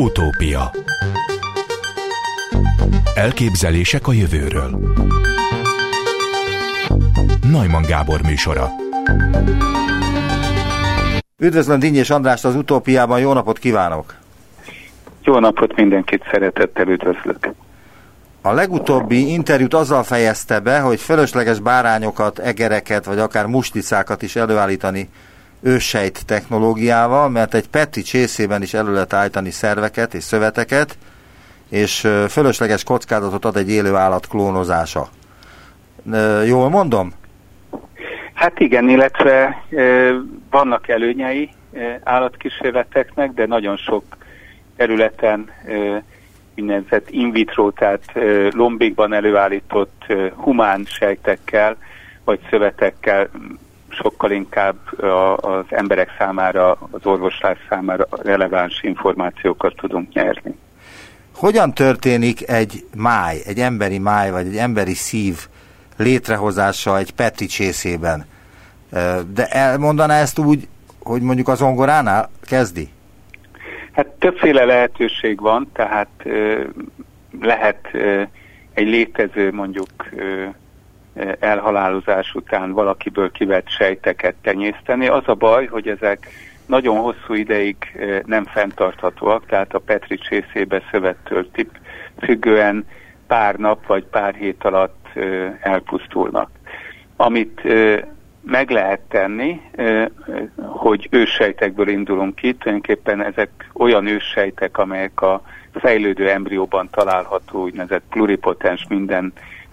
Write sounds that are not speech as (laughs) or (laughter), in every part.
Utópia Elképzelések a jövőről Najman Gábor műsora Üdvözlöm Dinnyés Andrást az Utópiában, jó napot kívánok! Jó napot mindenkit szeretettel üdvözlök! A legutóbbi interjút azzal fejezte be, hogy fölösleges bárányokat, egereket vagy akár musticákat is előállítani ősejt technológiával, mert egy Petri csészében is elő lehet állítani szerveket és szöveteket, és fölösleges kockázatot ad egy élő állat klónozása. Jól mondom? Hát igen, illetve vannak előnyei állatkísérleteknek, de nagyon sok területen úgynevezett in vitro, tehát lombikban előállított humán sejtekkel vagy szövetekkel sokkal inkább az emberek számára, az orvoslás számára releváns információkat tudunk nyerni. Hogyan történik egy máj, egy emberi máj, vagy egy emberi szív létrehozása egy Petri csészében? De elmondaná ezt úgy, hogy mondjuk az ongoránál kezdi? Hát többféle lehetőség van, tehát lehet egy létező mondjuk elhalálozás után valakiből kivett sejteket tenyészteni. Az a baj, hogy ezek nagyon hosszú ideig nem fenntarthatóak, tehát a Petri csészébe szövettől tip függően pár nap vagy pár hét alatt elpusztulnak. Amit meg lehet tenni, hogy őssejtekből indulunk ki, tulajdonképpen ezek olyan őssejtek, amelyek a fejlődő embrióban található, úgynevezett pluripotens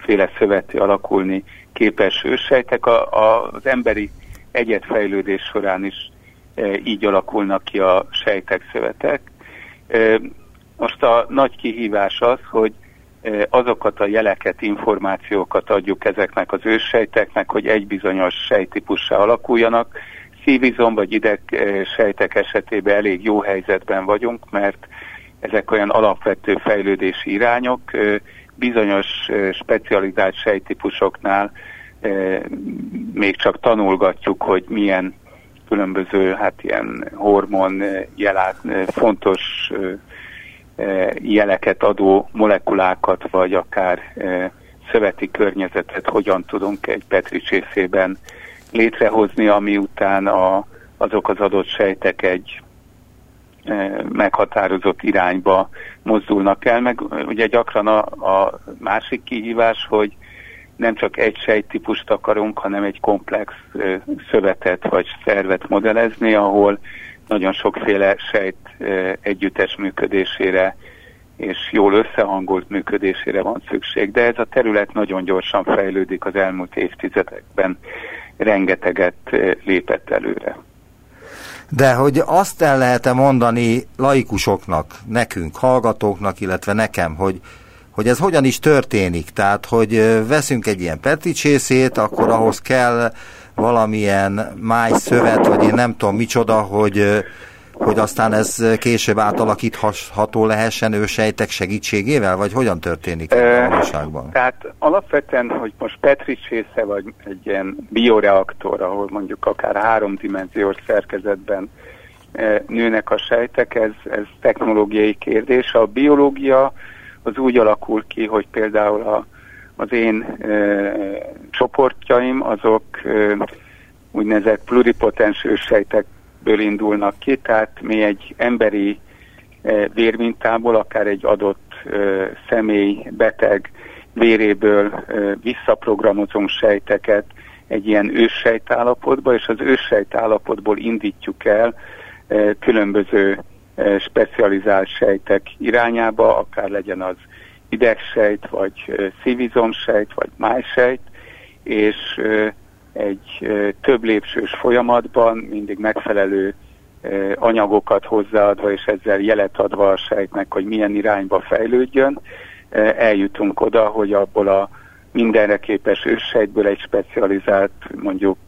mindenféle szöveti alakulni képes őssejtek. A, a, az emberi egyetfejlődés során is e, így alakulnak ki a sejtek, szövetek. E, most a nagy kihívás az, hogy azokat a jeleket, információkat adjuk ezeknek az őssejteknek, hogy egy bizonyos sejtípussá alakuljanak. Szívizom vagy ideg sejtek esetében elég jó helyzetben vagyunk, mert ezek olyan alapvető fejlődési irányok. Bizonyos specializált sejtípusoknál még csak tanulgatjuk, hogy milyen különböző, hát ilyen hormon jelát, fontos jeleket adó molekulákat, vagy akár szöveti környezetet hogyan tudunk egy Petri csészében létrehozni, ami után a, azok az adott sejtek egy meghatározott irányba mozdulnak el, meg ugye gyakran a, a másik kihívás, hogy nem csak egy sejttípust akarunk, hanem egy komplex szövetet vagy szervet modellezni, ahol nagyon sokféle sejt együttes működésére és jól összehangolt működésére van szükség, de ez a terület nagyon gyorsan fejlődik az elmúlt évtizedekben, rengeteget lépett előre. De hogy azt el lehet-e mondani laikusoknak, nekünk, hallgatóknak, illetve nekem, hogy, hogy ez hogyan is történik? Tehát, hogy veszünk egy ilyen petricsészét, akkor ahhoz kell valamilyen májszövet, vagy én nem tudom micsoda, hogy, hogy aztán ez később átalakítható lehessen ősejtek segítségével, vagy hogyan történik e, a valóságban? Tehát alapvetően, hogy most petricsésze, vagy egy ilyen bioreaktor, ahol mondjuk akár háromdimenziós szerkezetben nőnek a sejtek, ez, ez technológiai kérdés. A biológia az úgy alakul ki, hogy például a az én e, csoportjaim azok e, úgynevezett pluripotens őssejtekből indulnak ki, tehát mi egy emberi e, vérmintából, akár egy adott e, személy, beteg véréből e, visszaprogramozunk sejteket egy ilyen őssejt állapotba, és az őssejt állapotból indítjuk el különböző specializált sejtek irányába, akár legyen az idegsejt, vagy szívizomsejt, vagy májsejt, és egy több lépsős folyamatban mindig megfelelő anyagokat hozzáadva, és ezzel jelet adva a sejtnek, hogy milyen irányba fejlődjön, eljutunk oda, hogy abból a mindenre képes őssejtből egy specializált, mondjuk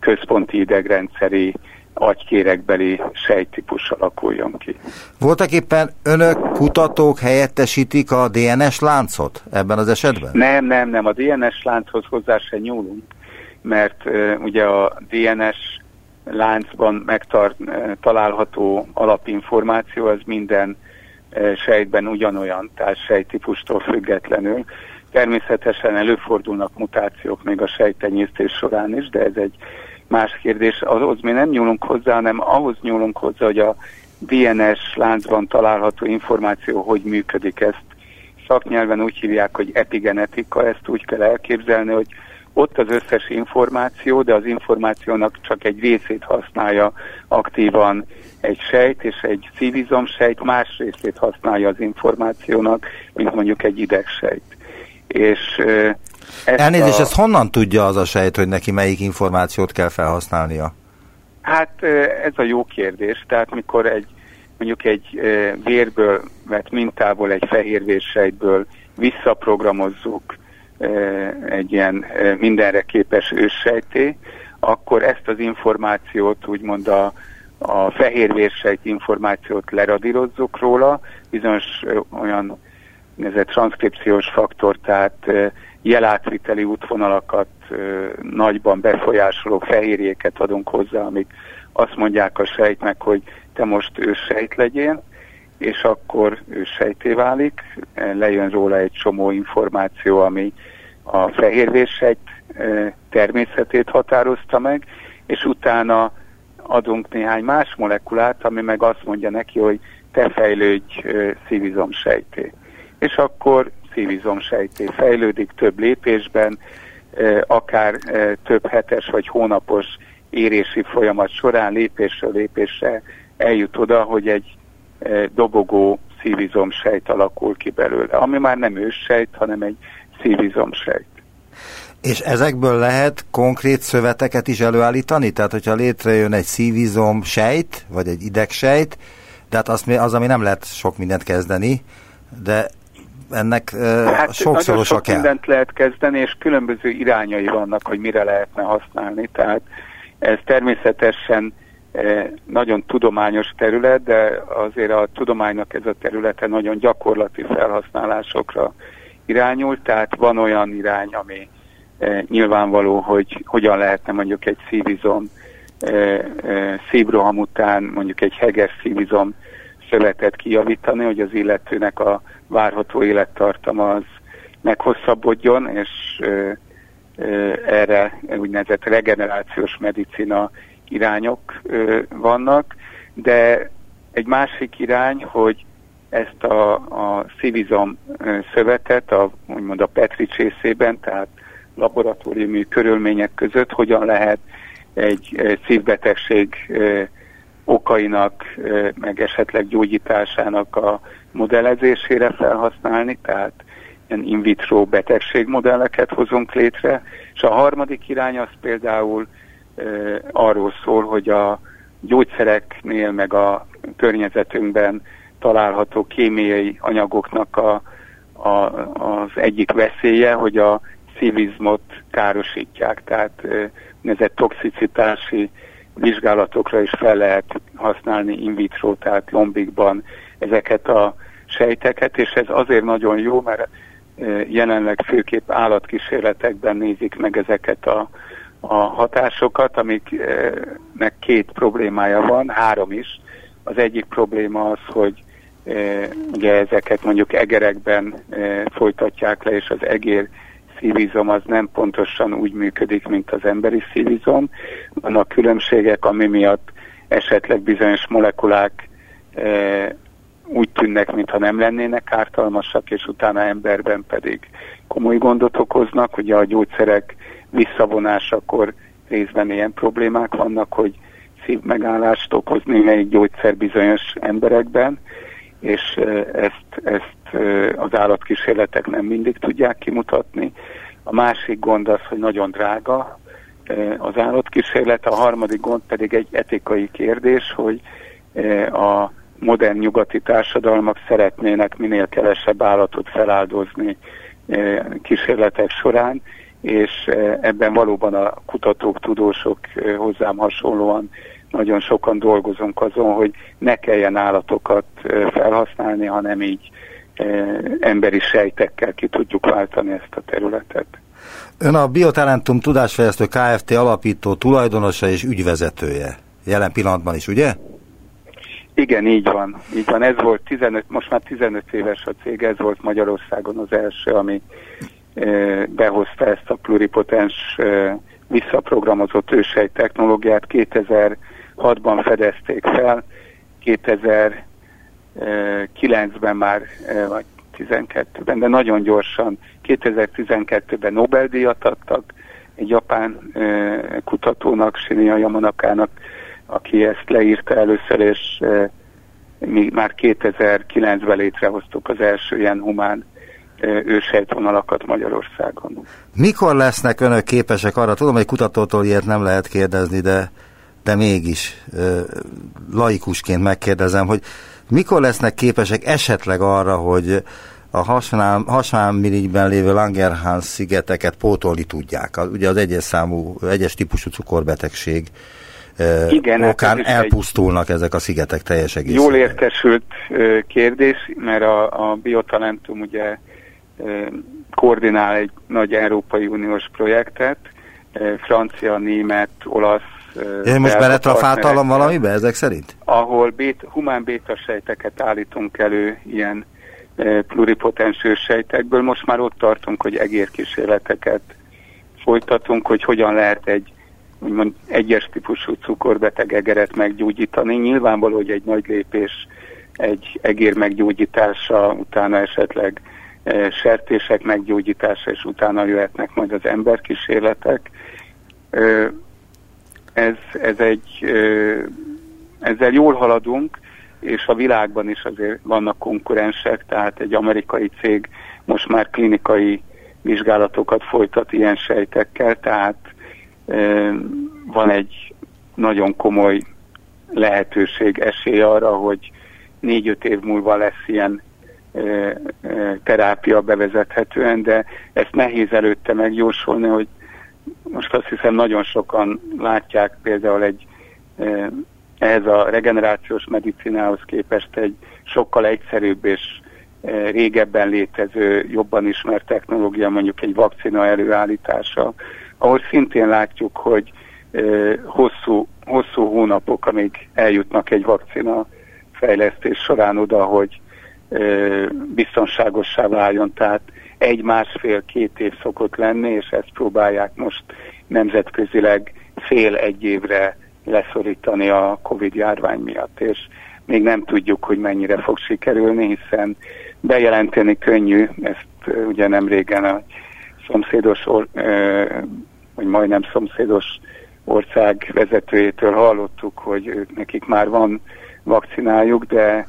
központi idegrendszeri agykérekbeli sejtípus alakuljon ki. Voltak éppen önök kutatók helyettesítik a DNS láncot ebben az esetben? Nem, nem, nem. A DNS lánchoz hozzá se nyúlunk, mert uh, ugye a DNS láncban megtalálható alapinformáció, az minden sejtben ugyanolyan, tehát sejtípustól függetlenül. Természetesen előfordulnak mutációk még a sejtenyésztés során is, de ez egy más kérdés. Ahhoz mi nem nyúlunk hozzá, hanem ahhoz nyúlunk hozzá, hogy a DNS láncban található információ hogy működik. Ezt szaknyelven úgy hívják, hogy epigenetika, ezt úgy kell elképzelni, hogy ott az összes információ, de az információnak csak egy részét használja aktívan egy sejt, és egy sejt más részét használja az információnak, mint mondjuk egy idegsejt. És ezt Elnézést, a... ezt honnan tudja az a sejt, hogy neki melyik információt kell felhasználnia? Hát ez a jó kérdés. Tehát mikor egy mondjuk egy vérből vett mintából, egy fehérvérsejtből visszaprogramozzuk egy ilyen mindenre képes őssejté, akkor ezt az információt úgymond a, a fehérvérsejt információt leradírozzuk róla, bizonyos olyan ez egy transzkripciós faktor, tehát jelátviteli útvonalakat nagyban befolyásoló fehérjéket adunk hozzá, amik azt mondják a sejtnek, hogy te most őssejt legyél, és akkor őssejté válik, lejön róla egy csomó információ, ami a fehérvérsejt természetét határozta meg, és utána adunk néhány más molekulát, ami meg azt mondja neki, hogy te fejlődj szívizomsejté. És akkor szívizomsejté fejlődik több lépésben, akár több hetes vagy hónapos érési folyamat során lépésről lépésre eljut oda, hogy egy dobogó szívizomsejt alakul ki belőle, ami már nem őssejt, hanem egy szívizomsejt. És ezekből lehet konkrét szöveteket is előállítani? Tehát, hogyha létrejön egy szívizom sejt, vagy egy idegsejt, de hát az, az, ami nem lehet sok mindent kezdeni, de ennek hát sokszoros sok kell. mindent lehet kezdeni, és különböző irányai vannak, hogy mire lehetne használni. Tehát ez természetesen nagyon tudományos terület, de azért a tudománynak ez a területe nagyon gyakorlati felhasználásokra irányul, tehát van olyan irány, ami nyilvánvaló, hogy hogyan lehetne mondjuk egy szívizom szívroham után mondjuk egy heges szívizom szövetet kijavítani, hogy az illetőnek a várható élettartama az meghosszabbodjon, és erre úgynevezett regenerációs medicina irányok vannak, de egy másik irány, hogy ezt a, a szívizom szövetet, a, úgymond a Petri csészében, tehát laboratóriumi körülmények között hogyan lehet egy szívbetegség okainak, meg esetleg gyógyításának a modellezésére felhasználni, tehát ilyen in vitro betegségmodelleket hozunk létre, és a harmadik irány az például e, arról szól, hogy a gyógyszereknél meg a környezetünkben található kémiai anyagoknak a, a, az egyik veszélye, hogy a szívizmot károsítják, tehát e, ezek toxicitási vizsgálatokra is fel lehet használni in vitro, tehát lombikban ezeket a sejteket, és ez azért nagyon jó, mert jelenleg főképp állatkísérletekben nézik meg ezeket a, a hatásokat, amiknek két problémája van, három is. Az egyik probléma az, hogy ugye ezeket mondjuk egerekben folytatják le, és az egér szívizom az nem pontosan úgy működik, mint az emberi szívizom. Vannak különbségek, ami miatt esetleg bizonyos molekulák úgy tűnnek, mintha nem lennének ártalmasak, és utána emberben pedig komoly gondot okoznak. Ugye a gyógyszerek visszavonásakor részben ilyen problémák vannak, hogy szívmegállást okoz némelyik gyógyszer bizonyos emberekben, és ezt, ezt az állatkísérletek nem mindig tudják kimutatni. A másik gond az, hogy nagyon drága az állatkísérlet, a harmadik gond pedig egy etikai kérdés, hogy a modern nyugati társadalmak szeretnének minél kevesebb állatot feláldozni kísérletek során, és ebben valóban a kutatók, tudósok hozzám hasonlóan nagyon sokan dolgozunk azon, hogy ne kelljen állatokat felhasználni, hanem így emberi sejtekkel ki tudjuk váltani ezt a területet. Ön a Biotalentum Tudásfejlesztő Kft. alapító tulajdonosa és ügyvezetője. Jelen pillanatban is, ugye? Igen, így van. Így van. Ez volt 15, most már 15 éves a cég, ez volt Magyarországon az első, ami e, behozta ezt a pluripotens e, visszaprogramozott ősej technológiát. 2006-ban fedezték fel, 2009-ben már, e, vagy 12-ben, de nagyon gyorsan 2012-ben Nobel-díjat adtak egy japán e, kutatónak, Shinya Yamanakának, aki ezt leírta először, és e, mi már 2009-ben létrehoztuk az első ilyen humán ősejtvonalakat Magyarországon. Mikor lesznek önök képesek arra? Tudom, hogy kutatótól ilyet nem lehet kérdezni, de, de mégis laikusként megkérdezem, hogy mikor lesznek képesek esetleg arra, hogy a hasonlóan lévő Langerhans szigeteket pótolni tudják. Ugye az egyes számú, egyes típusú cukorbetegség igen, hát okán elpusztulnak ezek a szigetek teljes egészében. Jól értesült kérdés, mert a, a Biotalentum ugye koordinál egy nagy Európai Uniós projektet, francia, német, olasz, én most beletrafáltalom valamibe ezek szerint? Ahol bét, humán bétasejteket állítunk elő ilyen pluripotens sejtekből. Most már ott tartunk, hogy egérkísérleteket folytatunk, hogy hogyan lehet egy úgymond egyes típusú cukorbeteg egeret meggyógyítani. Nyilvánvaló, hogy egy nagy lépés egy egér meggyógyítása, utána esetleg e, sertések meggyógyítása, és utána jöhetnek majd az emberkísérletek. E, ez, ez egy, ezzel jól haladunk, és a világban is azért vannak konkurensek, tehát egy amerikai cég most már klinikai vizsgálatokat folytat ilyen sejtekkel, tehát van egy nagyon komoly lehetőség, esély arra, hogy négy-öt év múlva lesz ilyen terápia bevezethetően, de ezt nehéz előtte megjósolni, hogy most azt hiszem nagyon sokan látják például egy ehhez a regenerációs medicinához képest egy sokkal egyszerűbb és régebben létező, jobban ismert technológia, mondjuk egy vakcina előállítása, ahol szintén látjuk, hogy hosszú, hosszú hónapok, amíg eljutnak egy vakcina fejlesztés során oda, hogy biztonságossá váljon. Tehát egy-másfél-két év szokott lenni, és ezt próbálják most nemzetközileg fél-egy évre leszorítani a Covid járvány miatt, és még nem tudjuk, hogy mennyire fog sikerülni, hiszen bejelenteni könnyű, ezt ugye nem régen a szomszédos, or, vagy majdnem szomszédos ország vezetőjétől hallottuk, hogy ők nekik már van vakcinájuk, de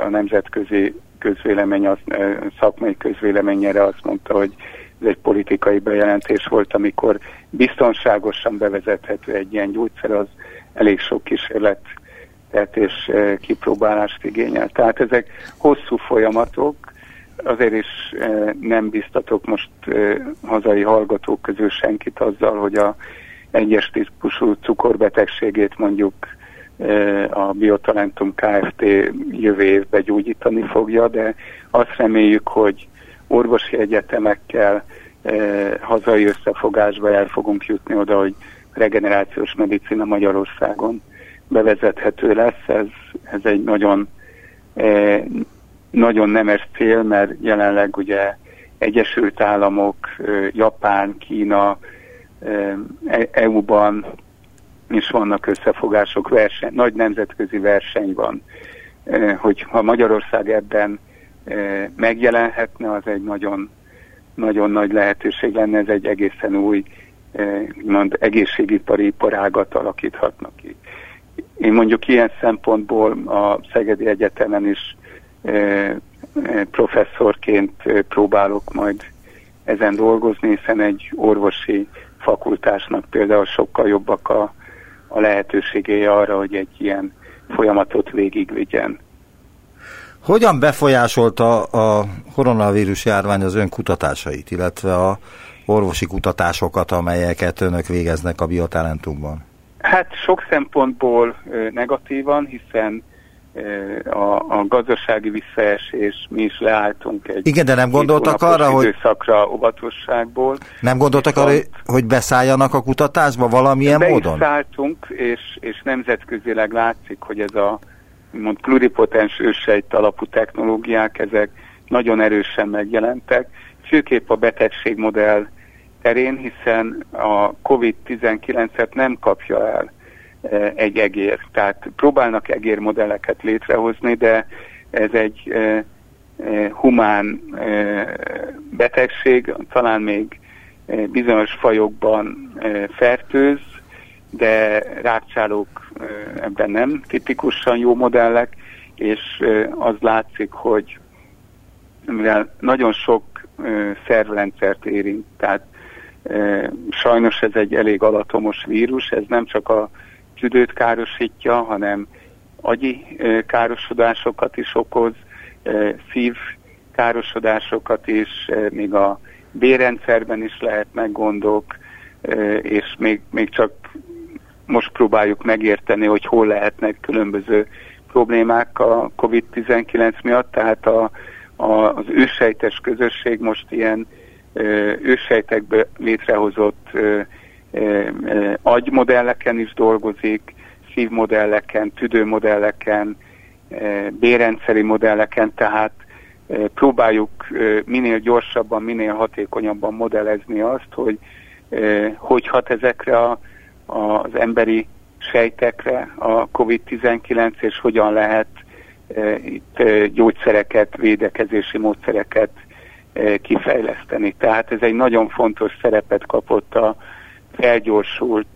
a nemzetközi közvélemény, az, szakmai közvéleményére azt mondta, hogy ez egy politikai bejelentés volt, amikor biztonságosan bevezethető egy ilyen gyógyszer, az elég sok kísérlet és e, kipróbálást igényel. Tehát ezek hosszú folyamatok, azért is e, nem biztatok most hazai hallgatók közül senkit azzal, hogy a egyes típusú cukorbetegségét mondjuk a Biotalentum Kft. jövő évben gyógyítani fogja, de azt reméljük, hogy orvosi egyetemekkel eh, hazai összefogásba el fogunk jutni oda, hogy regenerációs medicina Magyarországon bevezethető lesz. Ez, ez egy nagyon, eh, nagyon nemes cél, mert jelenleg ugye Egyesült Államok, eh, Japán, Kína, eh, EU-ban is vannak összefogások, verseny, nagy nemzetközi verseny van. Eh, hogy ha Magyarország ebben E, megjelenhetne, az egy nagyon, nagyon nagy lehetőség lenne, ez egy egészen új e, mond, egészségipari iparágat alakíthatnak ki. Én mondjuk ilyen szempontból a Szegedi Egyetemen is e, professzorként próbálok majd ezen dolgozni, hiszen egy orvosi fakultásnak például sokkal jobbak a, a lehetőségei arra, hogy egy ilyen folyamatot végigvigyen. Hogyan befolyásolta a koronavírus járvány az ön kutatásait, illetve a orvosi kutatásokat, amelyeket önök végeznek a biotalentumban? Hát sok szempontból negatívan, hiszen a, a gazdasági visszaesés, mi is leálltunk egy Igen, de nem gondoltak arra, hogy időszakra óvatosságból. Nem gondoltak arra, hogy beszálljanak a kutatásba valamilyen be módon? Beszálltunk, és, és nemzetközileg látszik, hogy ez a mond pluripotens ősejt alapú technológiák, ezek nagyon erősen megjelentek, főképp a betegségmodell terén, hiszen a COVID-19-et nem kapja el egy egér. Tehát próbálnak egérmodelleket létrehozni, de ez egy humán betegség, talán még bizonyos fajokban fertőz, de rákcsálók ebben nem tipikusan jó modellek, és az látszik, hogy mivel nagyon sok szervrendszert érint, tehát sajnos ez egy elég alatomos vírus, ez nem csak a tüdőt károsítja, hanem agyi károsodásokat is okoz, szív károsodásokat is, még a bérrendszerben is lehetnek gondok, és még, még csak most próbáljuk megérteni, hogy hol lehetnek különböző problémák a COVID-19 miatt, tehát a, a, az ősejtes közösség most ilyen ősejtekből létrehozott agymodelleken is dolgozik, szívmodelleken, tüdőmodelleken, bérrendszeri modelleken, tehát próbáljuk minél gyorsabban, minél hatékonyabban modellezni azt, hogy hogy hat ezekre a, az emberi sejtekre a COVID-19, és hogyan lehet itt gyógyszereket, védekezési módszereket kifejleszteni. Tehát ez egy nagyon fontos szerepet kapott a felgyorsult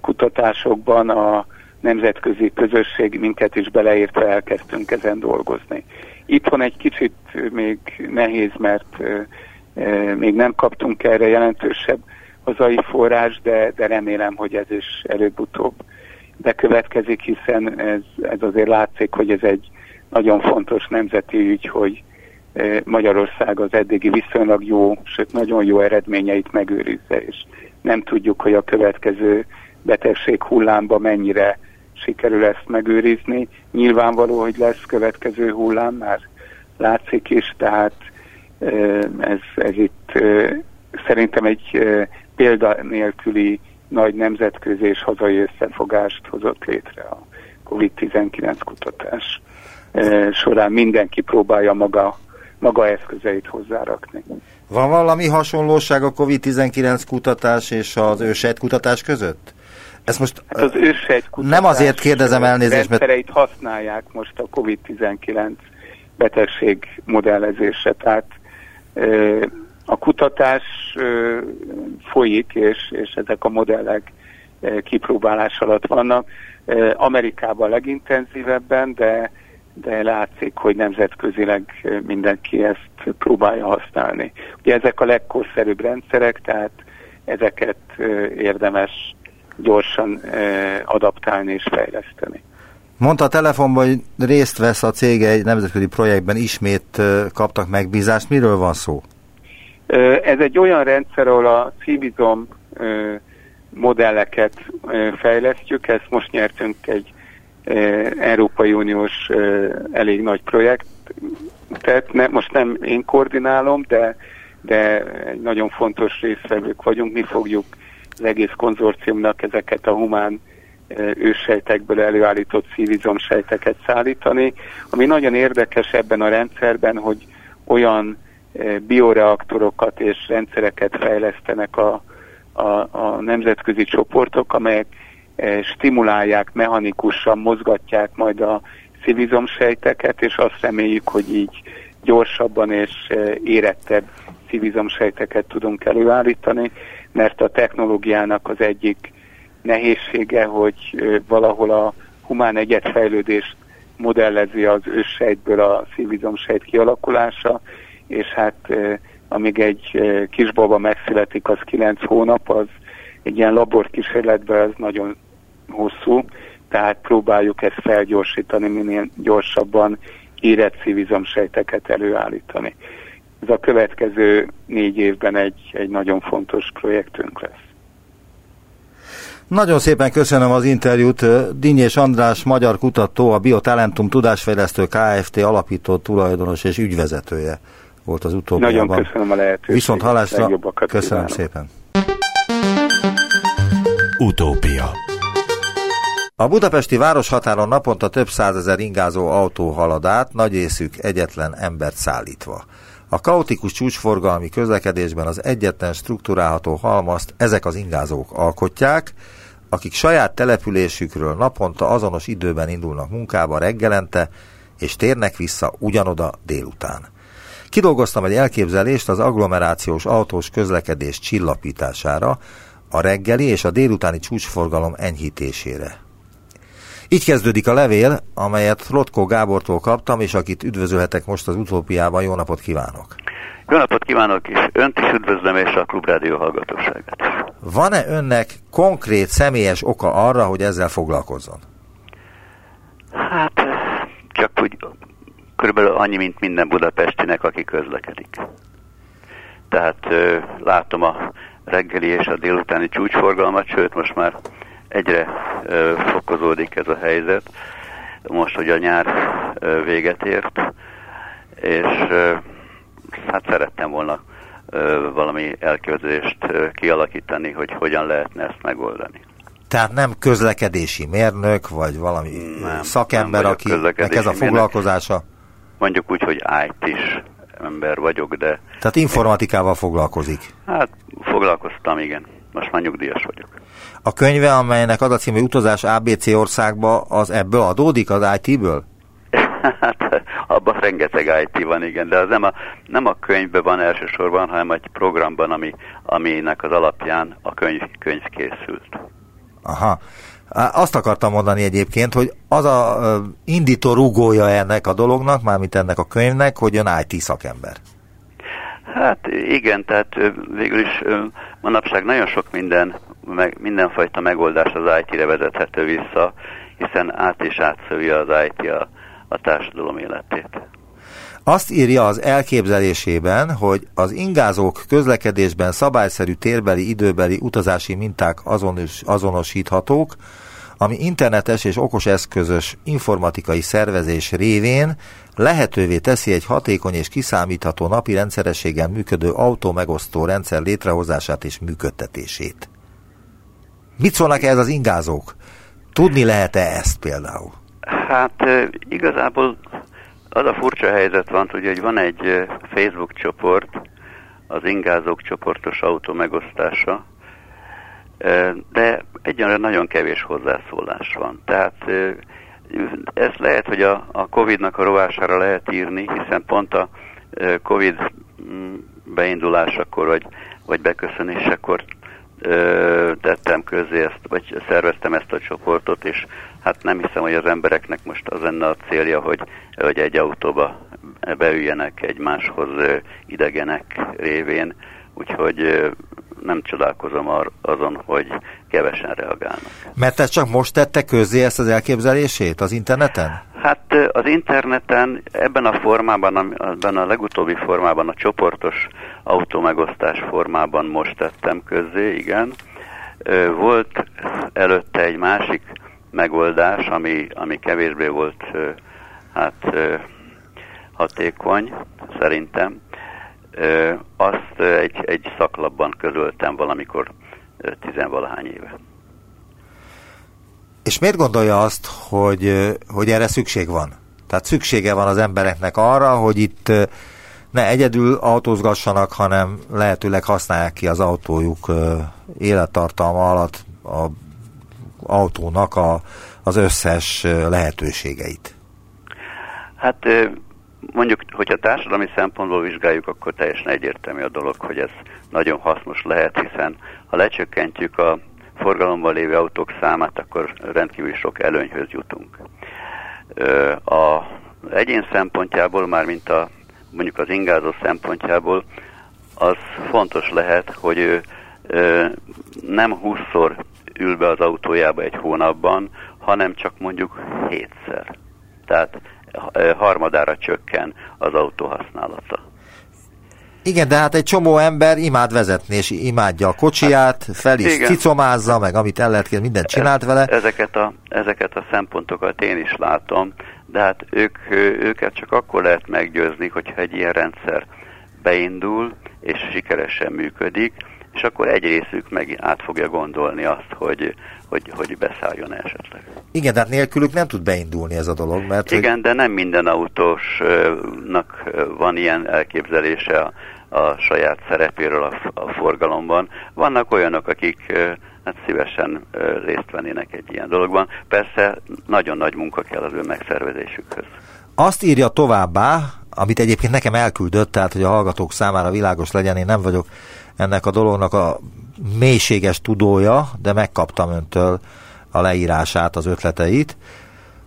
kutatásokban a nemzetközi közösség minket is beleértve elkezdtünk ezen dolgozni. Itthon egy kicsit még nehéz, mert még nem kaptunk erre jelentősebb hazai forrás, de, de remélem, hogy ez is előbb-utóbb bekövetkezik, hiszen ez, ez azért látszik, hogy ez egy nagyon fontos nemzeti ügy, hogy Magyarország az eddigi viszonylag jó, sőt nagyon jó eredményeit megőrizze, és nem tudjuk, hogy a következő betegség hullámba mennyire sikerül ezt megőrizni. Nyilvánvaló, hogy lesz következő hullám, már látszik is, tehát ez, ez itt szerintem egy példa nélküli nagy nemzetközi és hazai összefogást hozott létre a COVID-19 kutatás során. Mindenki próbálja maga maga eszközeit hozzárakni. Van valami hasonlóság a COVID-19 kutatás és az ősejt kutatás között? Ez most hát az ősejt kutatás nem azért kérdezem elnézést, mert... használják most a COVID-19 betegség modellezése, tehát a kutatás folyik, és, és ezek a modellek kipróbálás alatt vannak. Amerikában legintenzívebben, de de látszik, hogy nemzetközileg mindenki ezt próbálja használni. Ugye ezek a legkorszerűbb rendszerek, tehát ezeket érdemes gyorsan adaptálni és fejleszteni. Mondta a telefonban, hogy részt vesz a cége egy nemzetközi projektben, ismét kaptak megbízást. Miről van szó? Ez egy olyan rendszer, ahol a civizom modelleket fejlesztjük, ezt most nyertünk egy Európai Uniós elég nagy projekt, tehát ne, most nem én koordinálom, de, de egy nagyon fontos részvevők vagyunk. Mi fogjuk az egész konzorciumnak ezeket a humán őssejtekből előállított szívizomsejteket szállítani. Ami nagyon érdekes ebben a rendszerben, hogy olyan bioreaktorokat és rendszereket fejlesztenek a, a, a nemzetközi csoportok, amelyek stimulálják, mechanikusan mozgatják majd a szívizomsejteket, és azt reméljük, hogy így gyorsabban és eh, érettebb szívizomsejteket tudunk előállítani, mert a technológiának az egyik nehézsége, hogy eh, valahol a humán egyetfejlődést modellezi az őssejtből a szívizomsejt kialakulása, és hát amíg egy kisbaba megszületik, az 9 hónap, az egy ilyen laborkísérletben az nagyon hosszú, tehát próbáljuk ezt felgyorsítani, minél gyorsabban érett szívizomsejteket előállítani. Ez a következő négy évben egy, egy nagyon fontos projektünk lesz. Nagyon szépen köszönöm az interjút. Dinnyés András, magyar kutató, a Biotalentum Tudásfejlesztő Kft. alapító tulajdonos és ügyvezetője volt az utóbbiában. Nagyon köszönöm a lehetőséget. Viszont hallásra, köszönöm kívánok. szépen. Utópia a budapesti városhatáron naponta több százezer ingázó autó halad át, nagy észük egyetlen embert szállítva. A kaotikus csúcsforgalmi közlekedésben az egyetlen struktúrálható halmazt ezek az ingázók alkotják, akik saját településükről naponta azonos időben indulnak munkába reggelente, és térnek vissza ugyanoda délután. Kidolgoztam egy elképzelést az agglomerációs autós közlekedés csillapítására, a reggeli és a délutáni csúcsforgalom enyhítésére. Így kezdődik a levél, amelyet Rotko Gábortól kaptam, és akit üdvözölhetek most az utópiában. Jó napot kívánok! Jó napot kívánok, és önt is üdvözlöm, és a Klubrádió hallgatóságát is. Van-e önnek konkrét, személyes oka arra, hogy ezzel foglalkozzon? Hát, csak úgy körülbelül annyi, mint minden budapestinek, aki közlekedik. Tehát látom a reggeli és a délutáni csúcsforgalmat, sőt most már egyre fokozódik ez a helyzet, most, hogy a nyár véget ért, és hát szerettem volna valami elképzelést kialakítani, hogy hogyan lehetne ezt megoldani. Tehát nem közlekedési mérnök, vagy valami nem, szakember, nem akinek ez a foglalkozása? Mérnök. Mondjuk úgy, hogy IT-s ember vagyok, de... Tehát informatikával foglalkozik? Hát foglalkoztam, igen. Most már nyugdíjas vagyok. A könyve, amelynek az a című utazás ABC országba, az ebből adódik, az IT-ből? (laughs) hát abban rengeteg IT van, igen, de az nem a, nem a könyvben van elsősorban, hanem egy programban, ami, aminek az alapján a könyv, könyv készült. Aha. Azt akartam mondani egyébként, hogy az a indító rugója ennek a dolognak, mármint ennek a könyvnek, hogy ön IT szakember. Hát igen, tehát végül is manapság nagyon sok minden, meg, mindenfajta megoldás az IT-re vezethető vissza, hiszen át és átszövi az IT a, a társadalom életét. Azt írja az elképzelésében, hogy az ingázók közlekedésben szabályszerű térbeli, időbeli utazási minták azonos, azonosíthatók, ami internetes és okos eszközös informatikai szervezés révén lehetővé teszi egy hatékony és kiszámítható napi rendszerességgel működő autómegosztó rendszer létrehozását és működtetését. Mit szólnak ez az ingázók? Tudni lehet-e ezt például? Hát igazából az a furcsa helyzet van, hogy, hogy van egy Facebook csoport, az ingázók csoportos autó megosztása, de egyenlőre nagyon kevés hozzászólás van. Tehát ez lehet, hogy a, a Covid-nak a rovására lehet írni, hiszen pont a Covid mm, beindulásakor, vagy, vagy beköszönésekor tettem közé ezt, vagy szerveztem ezt a csoportot, és hát nem hiszem, hogy az embereknek most az lenne a célja, hogy, hogy egy autóba beüljenek egymáshoz idegenek révén, úgyhogy nem csodálkozom ar- azon, hogy kevesen reagálnak. Mert ez csak most tette közzé ezt az elképzelését az interneten? Hát az interneten ebben a formában, ebben a legutóbbi formában, a csoportos autómegosztás formában most tettem közzé, igen. Volt előtte egy másik megoldás, ami, ami kevésbé volt hát hatékony, szerintem. Azt egy, egy szaklapban közöltem valamikor tizenvalahány éve. És miért gondolja azt, hogy, hogy erre szükség van? Tehát szüksége van az embereknek arra, hogy itt ne egyedül autózgassanak, hanem lehetőleg használják ki az autójuk élettartalma alatt a autónak a, az összes lehetőségeit. Hát mondjuk, hogyha társadalmi szempontból vizsgáljuk, akkor teljesen egyértelmű a dolog, hogy ez nagyon hasznos lehet, hiszen ha lecsökkentjük a forgalomban lévő autók számát, akkor rendkívül sok előnyhöz jutunk. A egyén szempontjából, már mint a mondjuk az ingázó szempontjából, az fontos lehet, hogy ő nem 20-szor ül be az autójába egy hónapban, hanem csak mondjuk hétszer. Tehát harmadára csökken az autó használata. Igen, de hát egy csomó ember imád vezetni, és imádja a kocsiját, fel is Igen. cicomázza, meg amit el lehet kérni, mindent csinált vele. Ezeket a, ezeket a szempontokat én is látom, de hát ők, őket csak akkor lehet meggyőzni, hogyha egy ilyen rendszer beindul, és sikeresen működik, és akkor egy részük meg át fogja gondolni azt, hogy, hogy, hogy beszálljon esetleg. Igen, de hát nélkülük nem tud beindulni ez a dolog, mert hogy Igen, de nem minden autósnak van ilyen elképzelése a, a saját szerepéről a, a forgalomban. Vannak olyanok, akik hát szívesen részt vennének egy ilyen dologban. Persze nagyon nagy munka kell az ő megszervezésükhöz. azt írja továbbá, amit egyébként nekem elküldött, tehát hogy a hallgatók számára világos legyen, én nem vagyok ennek a dolognak a mélységes tudója, de megkaptam öntől a leírását, az ötleteit,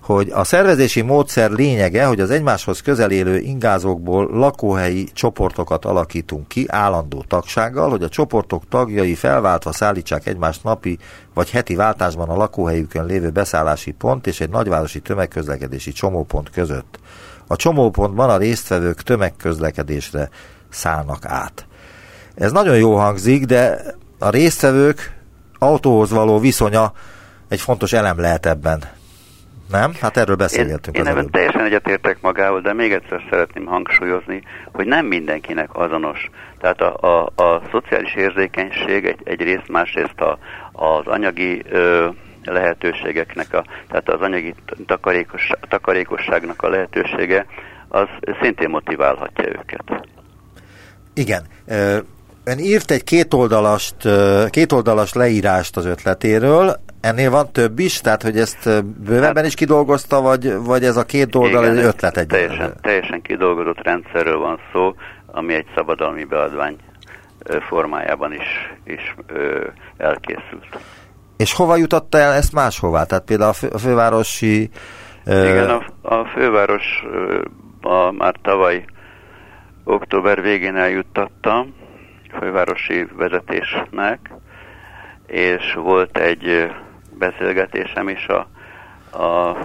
hogy a szervezési módszer lényege, hogy az egymáshoz közel élő ingázókból lakóhelyi csoportokat alakítunk ki állandó tagsággal, hogy a csoportok tagjai felváltva szállítsák egymást napi vagy heti váltásban a lakóhelyükön lévő beszállási pont és egy nagyvárosi tömegközlekedési csomópont között. A csomópontban a résztvevők tömegközlekedésre szállnak át. Ez nagyon jó hangzik, de a résztvevők autóhoz való viszonya egy fontos elem lehet ebben. Nem? Hát erről Én, beszélgettünk én az ebben előbb. teljesen egyetértek magával, de még egyszer szeretném hangsúlyozni, hogy nem mindenkinek azonos. Tehát a, a, a szociális érzékenység egy, egyrészt, másrészt a, az anyagi ö, lehetőségeknek, a, tehát az anyagi takarékos, takarékosságnak a lehetősége, az szintén motiválhatja őket. Igen. Ön írt egy kétoldalast, kétoldalas leírást az ötletéről, ennél van több is, tehát hogy ezt bővebben is kidolgozta, vagy, vagy ez a két oldal egy ez ötlet egy teljesen, teljesen kidolgozott rendszerről van szó, ami egy szabadalmi beadvány formájában is, is ö, elkészült. És hova jutatta el ezt máshová? Tehát például a, fő, a fővárosi... ö, Igen, a, a főváros ö, a, már tavaly október végén eljuttattam a fővárosi vezetésnek, és volt egy beszélgetésem is a, a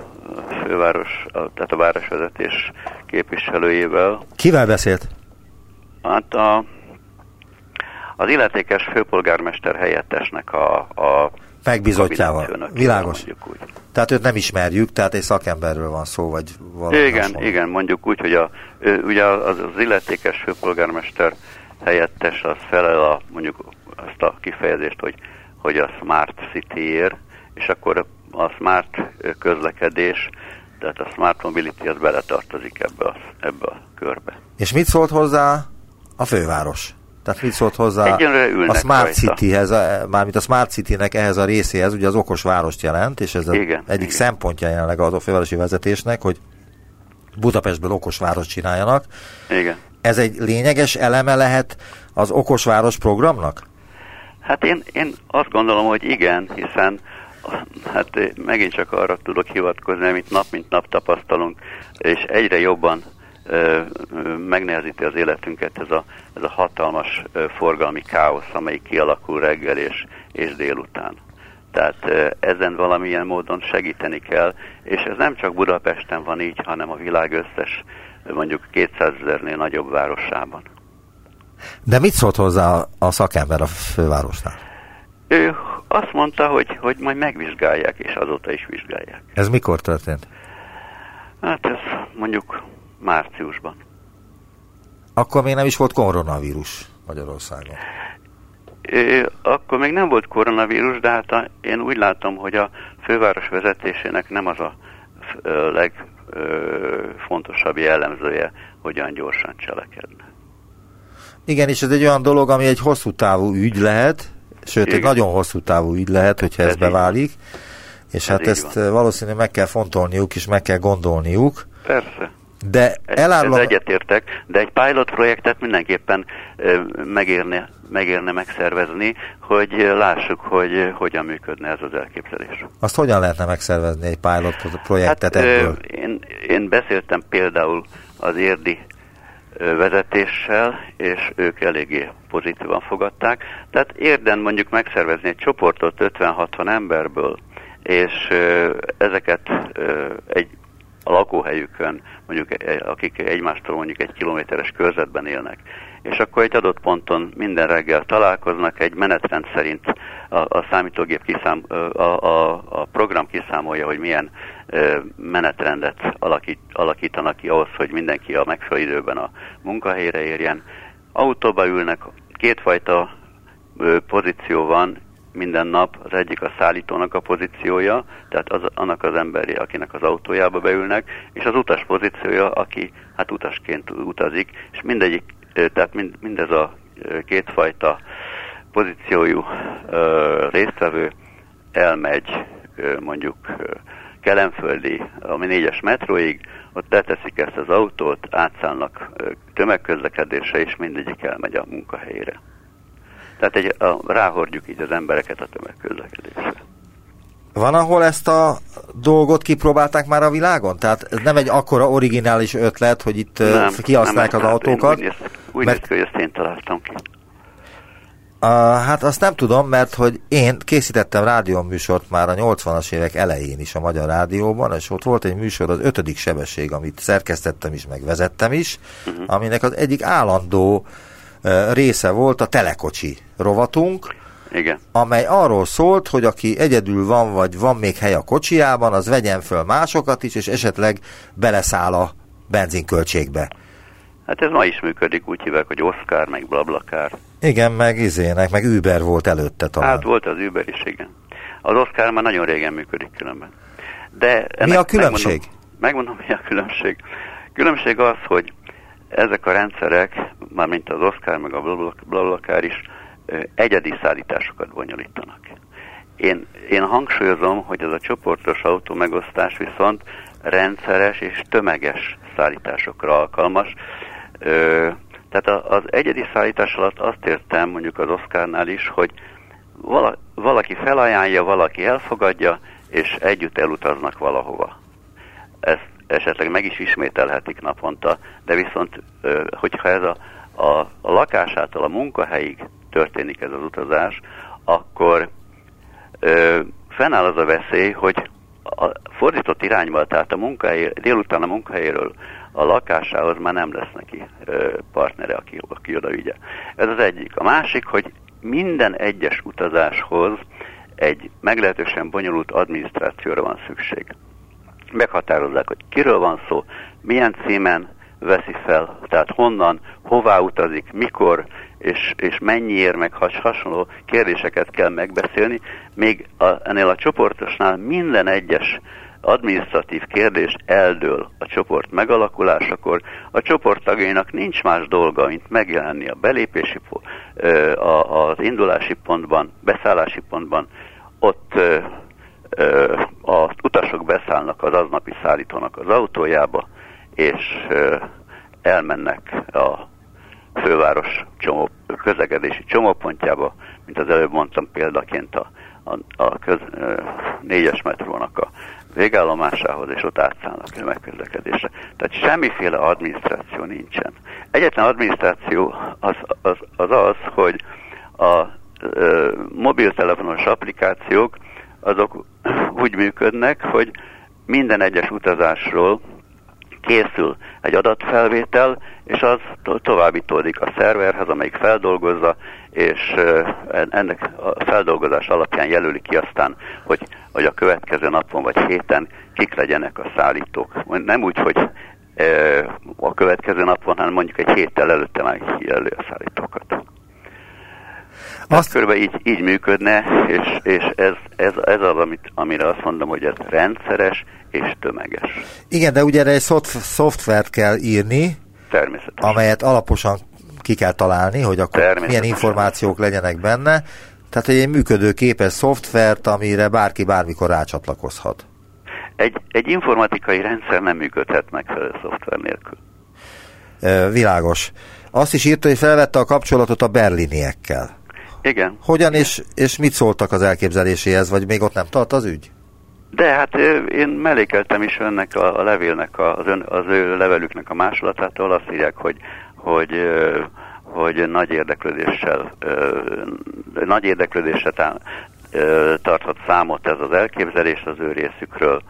főváros, a, tehát a városvezetés képviselőjével. Kivel beszélt? Hát a, az illetékes főpolgármester helyettesnek a, a kabinetfőnökével, Világos. úgy. Tehát őt nem ismerjük, tehát egy szakemberről van szó, vagy valami Igen, hasonló. igen, mondjuk úgy, hogy a, ő, ugye az, az illetékes főpolgármester helyettes az felel a, mondjuk azt a kifejezést, hogy, hogy a Smart City-ér, és akkor a Smart közlekedés, tehát a Smart Mobility az beletartozik ebbe a, ebbe a körbe. És mit szólt hozzá a főváros? Tehát mit szólt hozzá a Smart. Cityhez, mármint a Smart Citynek ehhez a részéhez, ugye az okos várost jelent, és ez Igen, egyik igen. szempontja jelenleg az a fővárosi vezetésnek, hogy Budapestből okos várost csináljanak. Igen. Ez egy lényeges eleme lehet az okos város programnak? Hát én, én azt gondolom, hogy igen, hiszen hát megint csak arra tudok hivatkozni, amit nap mint nap tapasztalunk, és egyre jobban ö, megnehezíti az életünket ez a, ez a hatalmas ö, forgalmi káosz, amelyik kialakul reggel és, és délután. Tehát ezen valamilyen módon segíteni kell, és ez nem csak Budapesten van így, hanem a világ összes mondjuk 200 ezernél nagyobb városában. De mit szólt hozzá a, szakember a fővárosnál? Ő azt mondta, hogy, hogy majd megvizsgálják, és azóta is vizsgálják. Ez mikor történt? Hát ez mondjuk márciusban. Akkor még nem is volt koronavírus Magyarországon. Ö, akkor még nem volt koronavírus, de hát a, én úgy látom, hogy a főváros vezetésének nem az a legfontosabb jellemzője, hogyan gyorsan cselekedne. Igen, és ez egy olyan dolog, ami egy hosszú távú ügy lehet, sőt, egy Igen. nagyon hosszú távú ügy lehet, hogyha ez, Ez beválik, és Ez hát ezt van. valószínűleg meg kell fontolniuk, és meg kell gondolniuk, Persze. De elárulom... ez egyetértek, de egy pilot projektet mindenképpen megérne, megérne megszervezni, hogy lássuk, hogy hogyan működne ez az elképzelés. Azt hogyan lehetne megszervezni egy pilot projektet Hát, ebből? én, én beszéltem például az érdi vezetéssel, és ők eléggé pozitívan fogadták. Tehát érden mondjuk megszervezni egy csoportot 50-60 emberből, és ezeket egy a lakóhelyükön, mondjuk e, akik egymástól mondjuk egy kilométeres körzetben élnek. És akkor egy adott ponton minden reggel találkoznak, egy menetrend szerint a, a számítógép kiszám, a, a, a program kiszámolja, hogy milyen menetrendet alakít, alakítanak ki ahhoz, hogy mindenki a megfelelő időben a munkahelyre érjen. Autóba ülnek, kétfajta pozíció van, minden nap, az egyik a szállítónak a pozíciója, tehát az, annak az emberi, akinek az autójába beülnek, és az utas pozíciója, aki hát utasként utazik, és mindegyik, tehát mind, mindez a kétfajta pozíciójú résztvevő elmegy mondjuk Kelenföldi, ami négyes metróig, ott leteszik ezt az autót, átszállnak tömegközlekedésre, és mindegyik elmegy a munkahelyére. Tehát egy, a, ráhordjuk így az embereket a tömegközlekedésre. Van, ahol ezt a dolgot kipróbálták már a világon? Tehát ez nem egy akkora originális ötlet, hogy itt nem, kihasználják az autókat? Úgy, néz, úgy mert... néz ki, hogy ezt én találtam ki. Uh, hát azt nem tudom, mert hogy én készítettem rádióműsort már a 80-as évek elején is a Magyar Rádióban, és ott volt egy műsor, az ötödik sebesség, amit szerkesztettem is, meg vezettem is, uh-huh. aminek az egyik állandó uh, része volt a telekocsi rovatunk, igen. amely arról szólt, hogy aki egyedül van, vagy van még hely a kocsiában, az vegyen föl másokat is, és esetleg beleszáll a benzinköltségbe. Hát ez ma is működik, úgy hívják, hogy Oscar, meg Blablakár. Igen, meg izének, meg Uber volt előtte talán. Hát volt az Uber is, igen. Az Oscar már nagyon régen működik különben. De ennek, mi a különbség? Megmondom, megmondom, mi a különbség. Különbség az, hogy ezek a rendszerek, már mint az Oscar, meg a Blablakár is, egyedi szállításokat bonyolítanak. Én, én hangsúlyozom, hogy ez a csoportos autó megosztás viszont rendszeres és tömeges szállításokra alkalmas. Ö, tehát az egyedi szállítás alatt azt értem, mondjuk az Oscarnál is, hogy vala, valaki felajánlja, valaki elfogadja, és együtt elutaznak valahova. Esetleg meg is ismételhetik naponta, de viszont, hogyha ez a, a, a lakásától a munkahelyig történik ez az utazás, akkor ö, fennáll az a veszély, hogy a fordított irányba, tehát a munkahely, délután a munkahelyéről a lakásához már nem lesz neki ö, partnere, aki, aki oda vigye. Ez az egyik. A másik, hogy minden egyes utazáshoz egy meglehetősen bonyolult adminisztrációra van szükség. Meghatározzák, hogy kiről van szó, milyen címen veszi fel, tehát honnan, hová utazik, mikor, és, és mennyiért, meg has, hasonló kérdéseket kell megbeszélni, még a, ennél a csoportosnál minden egyes adminisztratív kérdés eldől a csoport megalakulásakor, a csoport tagjainak nincs más dolga, mint megjelenni a belépési, az indulási pontban, beszállási pontban, ott az utasok beszállnak az aznapi szállítónak az autójába, és elmennek a főváros csomó, közlekedési csomópontjába, mint az előbb mondtam példaként a, a, a köz, négyes metrónak a végállomásához, és ott átszállnak a megközlekedésre. Tehát semmiféle adminisztráció nincsen. Egyetlen adminisztráció az az, az, az hogy a ö, mobiltelefonos applikációk azok úgy működnek, hogy minden egyes utazásról készül egy adatfelvétel, és az to- továbbítódik a szerverhez, amelyik feldolgozza, és ennek a feldolgozás alapján jelöli ki aztán, hogy, hogy a következő napon vagy héten kik legyenek a szállítók. Nem úgy, hogy a következő napon, hanem mondjuk egy héttel előtte már jelöli a szállítókat. Azt körülbelül így, így működne, és, és ez, ez, ez az, amit, amire azt mondom, hogy ez rendszeres és tömeges. Igen, de ugye erre egy szoft, szoftvert kell írni, Természetesen. amelyet alaposan ki kell találni, hogy akkor milyen információk legyenek benne. Tehát egy működő képes szoftvert, amire bárki bármikor rácsatlakozhat. Egy, egy informatikai rendszer nem működhet megfelelő szoftver nélkül. E, világos. Azt is írta, hogy felvette a kapcsolatot a berliniekkel. Igen. Hogyan. És, és mit szóltak az elképzeléséhez, vagy még ott nem tart az ügy? De hát én mellékeltem is önnek a, a levélnek, az, ön, az ő levelüknek a másolatát, ahol azt írják, hogy, hogy, hogy nagy érdeklődéssel, nagy érdeklődéssel tarthat számot ez az elképzelés az ő részükről,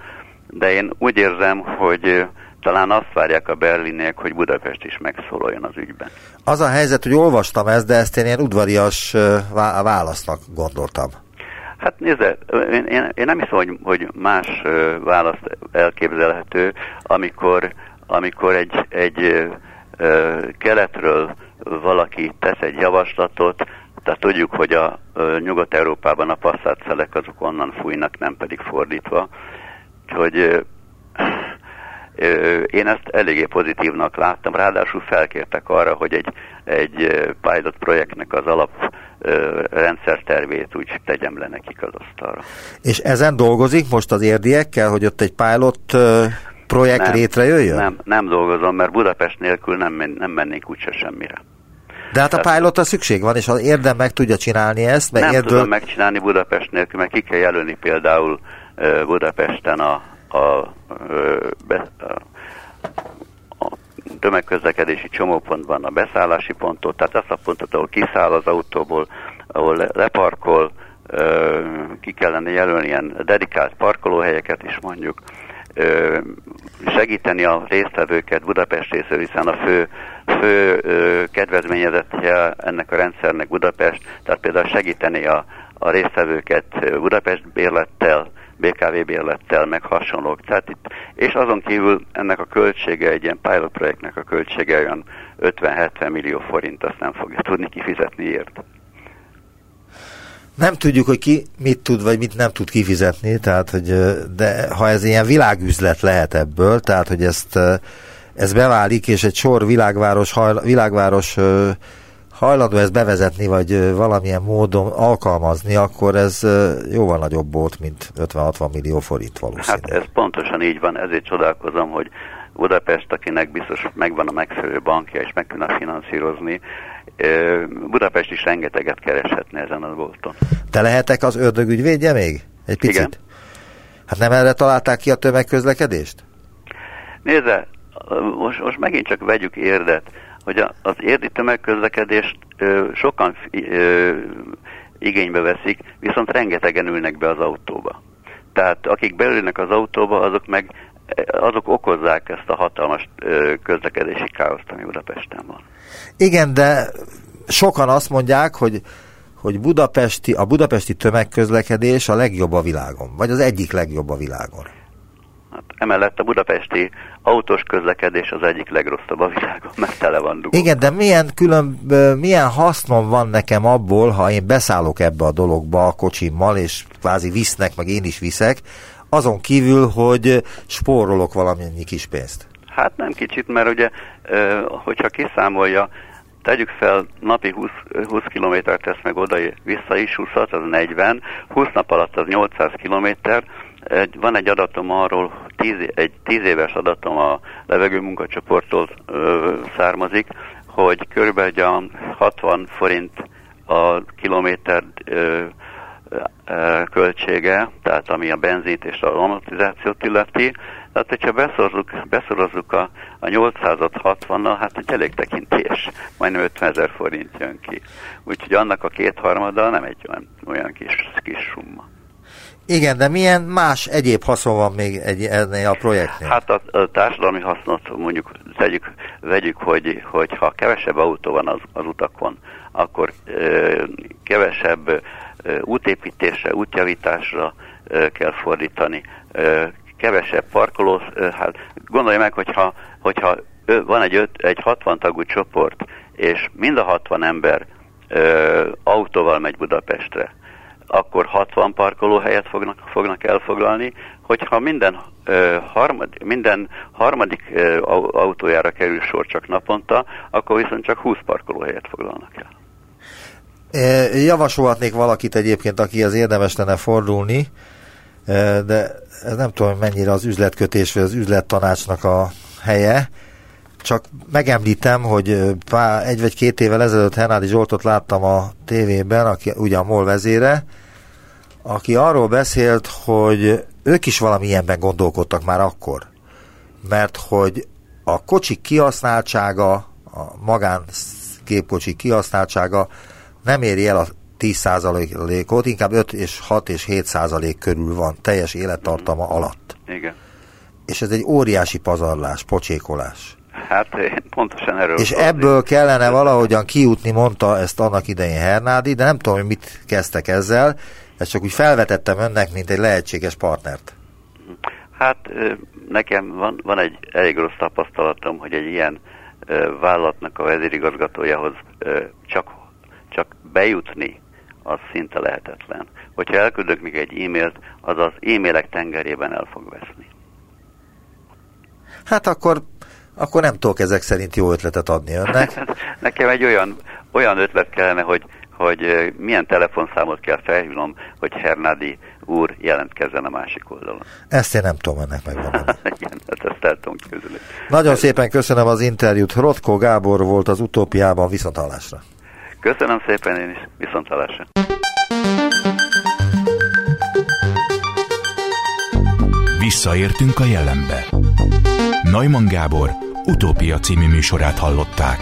de én úgy érzem, hogy talán azt várják a berliniek, hogy Budapest is megszólaljon az ügyben. Az a helyzet, hogy olvastam ezt, de ezt én ilyen udvarias válasznak gondoltam. Hát nézze, én, én, én nem hiszem, hogy, hogy más választ elképzelhető, amikor, amikor egy, egy keletről valaki tesz egy javaslatot, tehát tudjuk, hogy a Nyugat-Európában a passzát azok onnan fújnak, nem pedig fordítva. Úgyhogy én ezt eléggé pozitívnak láttam, ráadásul felkértek arra, hogy egy, egy pilot projektnek az alap rendszertervét úgy tegyem le nekik az asztalra. És ezen dolgozik most az érdiekkel, hogy ott egy pilot projekt nem, létrejöjjön? Nem, nem dolgozom, mert Budapest nélkül nem, nem mennénk úgyse semmire. De hát a pilotra szükség van, és az érdem meg tudja csinálni ezt. Meg nem érdől... tudom megcsinálni Budapest nélkül, mert ki kell jelölni például Budapesten a, a, a, a, tömegközlekedési csomópontban a beszállási pontot, tehát azt a pontot, ahol kiszáll az autóból, ahol leparkol, ki kellene jelölni ilyen dedikált parkolóhelyeket is mondjuk, segíteni a résztvevőket Budapest részéről, hiszen a fő, fő kedvezményezettje ennek a rendszernek Budapest, tehát például segíteni a, a résztvevőket Budapest bérlettel, BKV bérlettel, meg hasonlók. Tehát itt, és azon kívül ennek a költsége, egy ilyen pilot projektnek a költsége olyan 50-70 millió forint, azt nem fogja tudni kifizetni ért nem tudjuk, hogy ki mit tud, vagy mit nem tud kifizetni, tehát, hogy, de ha ez ilyen világüzlet lehet ebből, tehát, hogy ezt, ez beválik, és egy sor világváros, hajl, világváros hajlandó ezt bevezetni, vagy valamilyen módon alkalmazni, akkor ez jóval nagyobb volt, mint 50-60 millió forint valószínűleg. Hát ez pontosan így van, ezért csodálkozom, hogy Budapest, akinek biztos megvan a megfelelő bankja, és meg tudna finanszírozni, Budapest is rengeteget kereshetne ezen a bolton. Te lehetek az ördögügyvédje még? Egy picit? Igen. Hát nem erre találták ki a tömegközlekedést? Nézze, most, most megint csak vegyük érdet, hogy az érdi tömegközlekedést ö, sokan ö, igénybe veszik, viszont rengetegen ülnek be az autóba. Tehát akik belülnek az autóba, azok meg azok okozzák ezt a hatalmas közlekedési káoszt, ami Budapesten van. Igen, de sokan azt mondják, hogy hogy Budapesti, a budapesti tömegközlekedés a legjobb a világon, vagy az egyik legjobb a világon. Emellett a budapesti autós közlekedés az egyik legrosszabb a világon, mert tele van dugó. Igen, de milyen, külön, milyen hasznom van nekem abból, ha én beszállok ebbe a dologba a kocsimmal, és kvázi visznek, meg én is viszek, azon kívül, hogy spórolok valamennyi kis pénzt. Hát nem kicsit, mert ugye, hogyha kiszámolja, tegyük fel, napi 20, 20 kilométert tesz meg oda, vissza is 20 az 40, 20 nap alatt az 800 kilométer, van egy adatom arról, tíz, egy 10 éves adatom a levegő munkacsoporttól ö, származik, hogy körülbelül 60 forint a kilométer ö, költsége, tehát ami a benzint és a amortizációt illeti. Tehát, hogyha beszorozzuk, beszorozzuk a, a 800-at 60-nal, hát egy elég tekintés, majdnem 50 ezer forint jön ki. Úgyhogy annak a kétharmada nem egy olyan, olyan kis, kis summa. Igen, de milyen más egyéb haszon van még egy, ennél a projektnél? Hát a, a társadalmi hasznot mondjuk tegyük, vegyük, hogy, hogy ha kevesebb autó van az, az utakon, akkor ö, kevesebb útépítésre, útjavításra kell fordítani, kevesebb parkoló, hát gondolja meg, hogyha, hogyha van egy, öt, egy 60 tagú csoport, és mind a 60 ember ö, autóval megy Budapestre, akkor 60 parkolóhelyet fognak, fognak elfoglalni, hogyha minden, ö, harmad, minden harmadik ö, autójára kerül sor csak naponta, akkor viszont csak 20 parkolóhelyet foglalnak el. Javasolhatnék valakit egyébként, aki az érdemes lenne fordulni, de ez nem tudom, mennyire az üzletkötés vagy az üzlettanácsnak a helye. Csak megemlítem, hogy pár, egy vagy két évvel ezelőtt Hernádi Zsoltot láttam a tévében, aki ugye a MOL vezére, aki arról beszélt, hogy ők is valami ilyenben gondolkodtak már akkor. Mert hogy a kocsik kihasználtsága, a magán gépkocsik kihasználtsága nem éri el a 10%-ot, inkább 5 és 6 és 7 százalék körül van teljes élettartama alatt. Igen. és ez egy óriási pazarlás, pocsékolás. Hát én pontosan erről És ebből kellene valahogyan kijutni, mondta ezt annak idején Hernádi, de nem tudom, hogy mit kezdtek ezzel, ezt csak úgy felvetettem önnek, mint egy lehetséges partnert. Hát nekem van, van egy elég rossz tapasztalatom, hogy egy ilyen vállalatnak a vezérigazgatójához csak, csak bejutni, az szinte lehetetlen. Hogyha elküldök még egy e-mailt, az az e-mailek tengerében el fog veszni. Hát akkor, akkor nem tudok ezek szerint jó ötletet adni önnek. (laughs) Nekem egy olyan, olyan ötlet kellene, hogy, hogy milyen telefonszámot kell felhívnom, hogy Hernádi úr jelentkezzen a másik oldalon. Ezt én nem tudom ennek megmondani. (laughs) Igen, hát ezt el tudom közülni. Nagyon szépen köszönöm az interjút. Rotko Gábor volt az utópiában viszontalásra. Köszönöm szépen én is, viszontalásra. Visszaértünk a jelenbe. Neumann Gábor utópia című műsorát hallották.